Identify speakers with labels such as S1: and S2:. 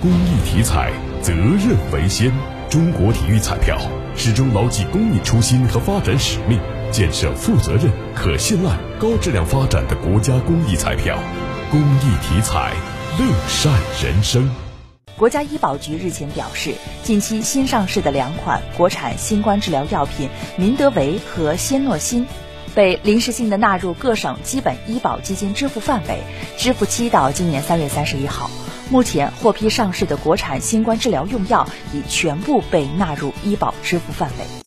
S1: 公益体彩，责任为先。中国体育彩票始终牢记公益初心和发展使命，建设负责任、可信赖、高质量发展的国家公益彩票。公益体彩，乐善人生。
S2: 国家医保局日前表示，近期新上市的两款国产新冠治疗药品民德维和仙诺欣，被临时性的纳入各省基本医保基金支付范围，支付期到今年三月三十一号。目前获批上市的国产新冠治疗用药已全部被纳入医保支付范围。